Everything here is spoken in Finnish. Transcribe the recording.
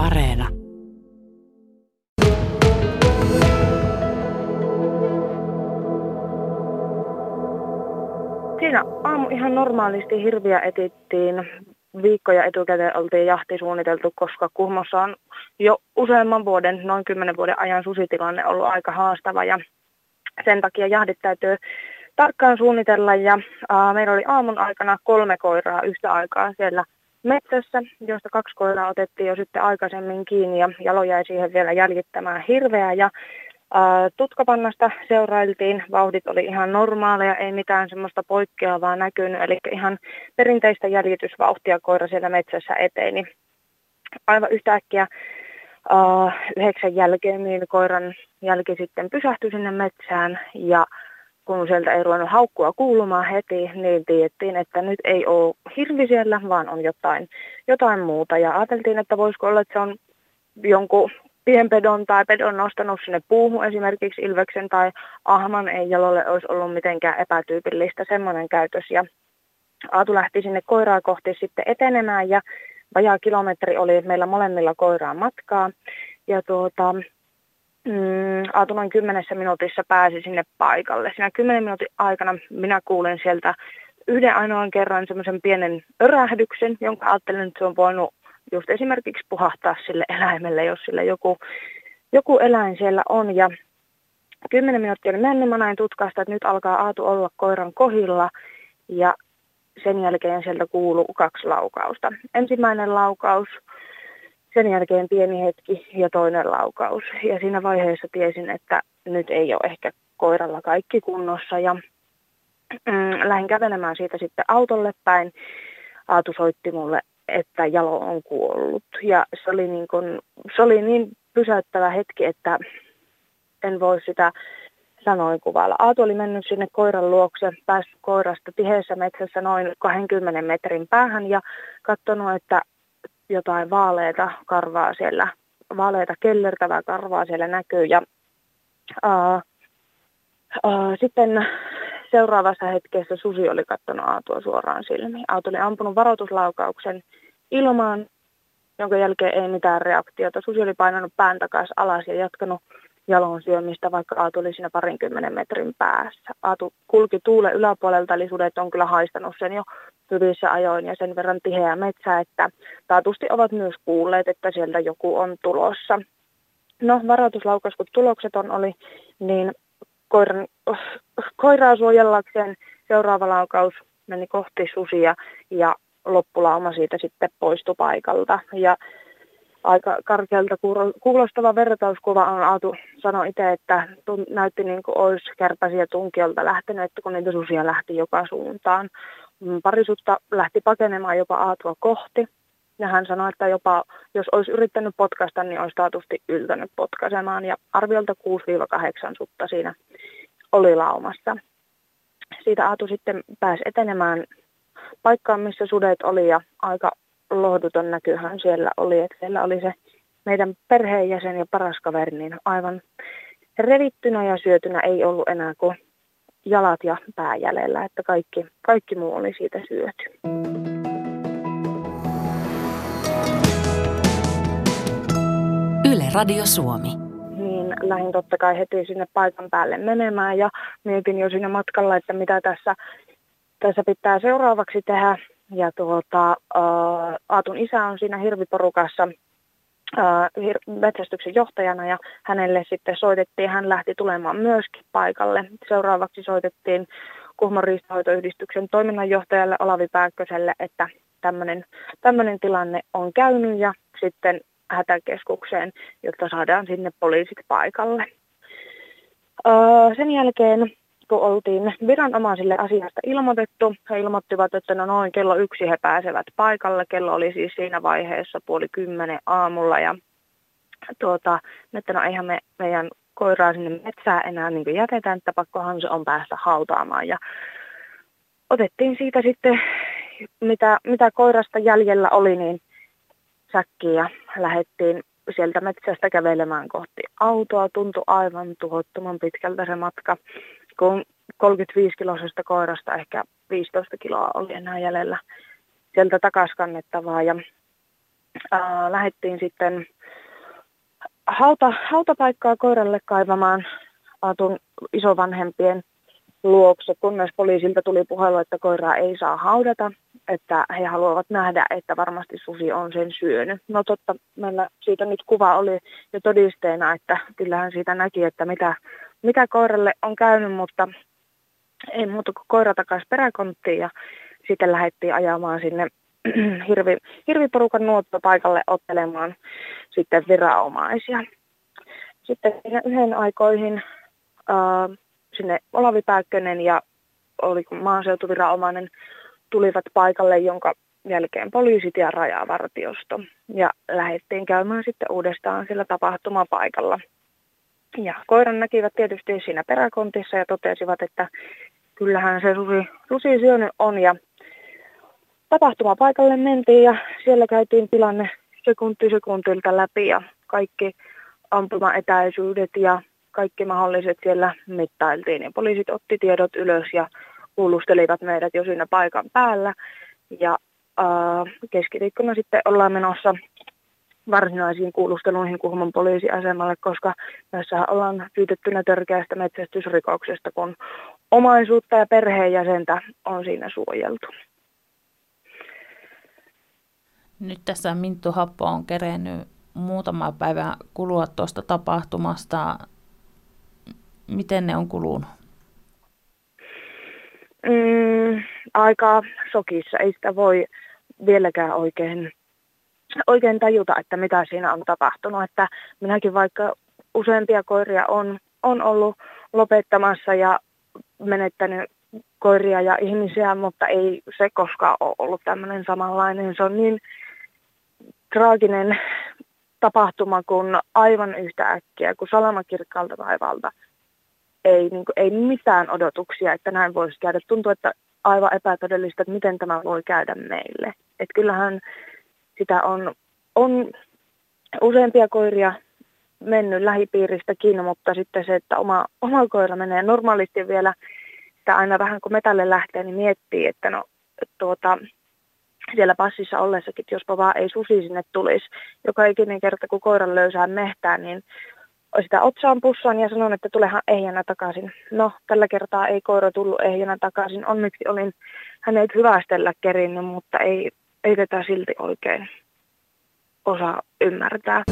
Areena. Siinä aamu ihan normaalisti hirviä etittiin. Viikkoja etukäteen oltiin jahti suunniteltu, koska Kuhmossa on jo useamman vuoden, noin kymmenen vuoden ajan susitilanne ollut aika haastava ja sen takia jahdit täytyy tarkkaan suunnitella ja ää, meillä oli aamun aikana kolme koiraa yhtä aikaa siellä metsässä, josta kaksi koiraa otettiin jo sitten aikaisemmin kiinni ja jalo jäi siihen vielä jäljittämään hirveää ja ää, tutkapannasta seurailtiin, vauhdit oli ihan normaaleja, ei mitään semmoista poikkeavaa näkynyt, eli ihan perinteistä jäljitysvauhtia koira siellä metsässä eteni. Aivan yhtäkkiä uh, yhdeksän jälkeen niin koiran jälki sitten pysähtyi sinne metsään ja kun sieltä ei ruvennut haukkua kuulumaan heti, niin tiedettiin, että nyt ei ole hirvi siellä, vaan on jotain, jotain muuta. Ja ajateltiin, että voisiko olla, että se on jonkun pienpedon tai pedon nostanut sinne puuhun esimerkiksi ilveksen tai ahman ei jalolle olisi ollut mitenkään epätyypillistä semmoinen käytös. Ja Aatu lähti sinne koiraa kohti sitten etenemään ja vajaa kilometri oli meillä molemmilla koiraa matkaa. Ja tuota, mm, kymmenessä minuutissa pääsi sinne paikalle. Siinä kymmenen minuutin aikana minä kuulen sieltä yhden ainoan kerran semmoisen pienen örähdyksen, jonka ajattelin, että se on voinut just esimerkiksi puhahtaa sille eläimelle, jos sillä joku, joku eläin siellä on. Ja kymmenen minuuttia oli mennyt, mä näin tutkasta, että nyt alkaa Aatu olla koiran kohilla ja sen jälkeen sieltä kuuluu kaksi laukausta. Ensimmäinen laukaus sen jälkeen pieni hetki ja toinen laukaus. Ja siinä vaiheessa tiesin, että nyt ei ole ehkä koiralla kaikki kunnossa ja mm, lähdin kävelemään siitä sitten autolle päin. Aatu soitti mulle, että jalo on kuollut ja se oli niin, kuin, se oli niin pysäyttävä hetki, että en voi sitä sanoin kuvalla. Aatu oli mennyt sinne koiran luokse, päässyt koirasta tiheessä metsässä noin 20 metrin päähän ja katsonut, että jotain vaaleita karvaa siellä, vaaleita kellertävää karvaa siellä näkyy. Ja, ää, ää, sitten seuraavassa hetkessä susi oli katsonut Aatua suoraan silmiin. Aatu oli ampunut varoituslaukauksen ilmaan, jonka jälkeen ei mitään reaktiota. Susi oli painanut pään takaisin alas ja jatkanut jalon syömistä, vaikka Aatu oli siinä parinkymmenen metrin päässä. Aatu kulki tuule yläpuolelta, eli sudet on kyllä haistanut sen jo hyvissä ajoin ja sen verran tiheä metsä, että taatusti ovat myös kuulleet, että sieltä joku on tulossa. No, varoituslaukaus, kun tulokset on oli, niin koiran, koiraa suojellakseen seuraava laukaus meni kohti susia ja loppulauma siitä sitten poistui paikalta. Ja aika karkealta kuulostava vertauskuva on Aatu sanoi itse, että näytti niin kuin olisi kärpäsiä tunkiolta lähtenyt, että kun niitä susia lähti joka suuntaan. Mm, parisutta lähti pakenemaan jopa Aatua kohti. Ja hän sanoi, että jopa jos olisi yrittänyt potkasta, niin olisi taatusti yltänyt potkaisemaan. Ja arviolta 6-8 sutta siinä oli laumassa. Siitä Aatu sitten pääsi etenemään paikkaan, missä sudet oli ja aika lohduton näkyhän siellä oli. Että siellä oli se meidän perheenjäsen ja paras kaveri, niin aivan revittynä ja syötynä ei ollut enää kuin jalat ja pää jäljellä, että kaikki, kaikki muu oli siitä syöty. Yle Radio Suomi. Niin lähdin totta kai heti sinne paikan päälle menemään ja mietin jo siinä matkalla, että mitä tässä, tässä pitää seuraavaksi tehdä. Ja tuota, uh, Aatun isä on siinä hirviporukassa metsästyksen johtajana ja hänelle sitten soitettiin, hän lähti tulemaan myöskin paikalle. Seuraavaksi soitettiin Kuhmon riistahoitoyhdistyksen toiminnanjohtajalle Olavi Pääkköselle, että tämmöinen tilanne on käynyt ja sitten hätäkeskukseen, jotta saadaan sinne poliisit paikalle. sen jälkeen kun oltiin viranomaisille asiasta ilmoitettu, he ilmoittivat, että no noin kello yksi he pääsevät paikalle. Kello oli siis siinä vaiheessa puoli kymmenen aamulla ja tuota, että no eihän me meidän koiraa sinne metsään enää niin jätetään, että pakkohan se on päästä hautaamaan. Ja otettiin siitä sitten, mitä, mitä koirasta jäljellä oli, niin säkkiä ja lähdettiin sieltä metsästä kävelemään kohti autoa. Tuntui aivan tuhottoman pitkältä se matka kun 35-kiloisesta koirasta ehkä 15 kiloa oli enää jäljellä sieltä takaisin kannettavaa. Ja ää, lähdettiin sitten hauta, hautapaikkaa koiralle kaivamaan Aatun isovanhempien luokse, kunnes poliisilta tuli puhelu, että koiraa ei saa haudata, että he haluavat nähdä, että varmasti susi on sen syönyt. No totta, meillä siitä nyt kuva oli jo todisteena, että kyllähän siitä näki, että mitä, mitä koiralle on käynyt, mutta ei muuta kuin koira takaisin peräkonttiin ja sitten lähdettiin ajamaan sinne hirvi, hirviporukan nuottopaikalle ottelemaan sitten viranomaisia. Sitten yhden aikoihin äh, sinne Olavi Pääkkönen ja oli maaseutuviranomainen tulivat paikalle, jonka jälkeen poliisit ja rajavartiosto. Ja lähdettiin käymään sitten uudestaan sillä tapahtumapaikalla. Ja koiran näkivät tietysti siinä peräkontissa ja totesivat, että kyllähän se susi, susi syönyt on. Ja tapahtumapaikalle mentiin ja siellä käytiin tilanne sekunti sekuntilta läpi ja kaikki ampumaetäisyydet ja kaikki mahdolliset siellä mittailtiin. Ja poliisit otti tiedot ylös ja kuulustelivat meidät jo siinä paikan päällä. Ja äh, keskiviikkona sitten ollaan menossa varsinaisiin kuulusteluihin Kuhmon poliisiasemalle, koska tässä ollaan syytettynä törkeästä metsästysrikoksesta, kun omaisuutta ja perheenjäsentä on siinä suojeltu. Nyt tässä Minttu Happo on kerennyt muutama päivä kulua tuosta tapahtumasta. Miten ne on kulunut? Mm, aika sokissa. Ei sitä voi vieläkään oikein, oikein tajuta, että mitä siinä on tapahtunut. Että minäkin vaikka useampia koiria on, on ollut lopettamassa ja menettänyt koiria ja ihmisiä, mutta ei se koskaan ole ollut tämmöinen samanlainen. Se on niin traaginen tapahtuma, kun aivan yhtä äkkiä, kun salamakirkkaalta taivaalta ei, niin kuin, ei mitään odotuksia, että näin voisi käydä. Tuntuu, että aivan epätodellista, että miten tämä voi käydä meille. Että kyllähän sitä on, on useampia koiria mennyt lähipiiristä kiinni, mutta sitten se, että oma, oma koira menee normaalisti vielä, että aina vähän kun metälle lähtee, niin miettii, että no tuota, siellä passissa ollessakin, että jospa vaan ei susi sinne tulisi. Joka ikinen kerta, kun koiran löysää mehtään, niin sitä otsaan pussaan ja sanon, että tulehan ehjänä takaisin. No, tällä kertaa ei koira tullut ehjänä takaisin. Onneksi olin hänet hyvästellä kerinnyt, mutta ei, ei tätä silti oikein osaa ymmärtää.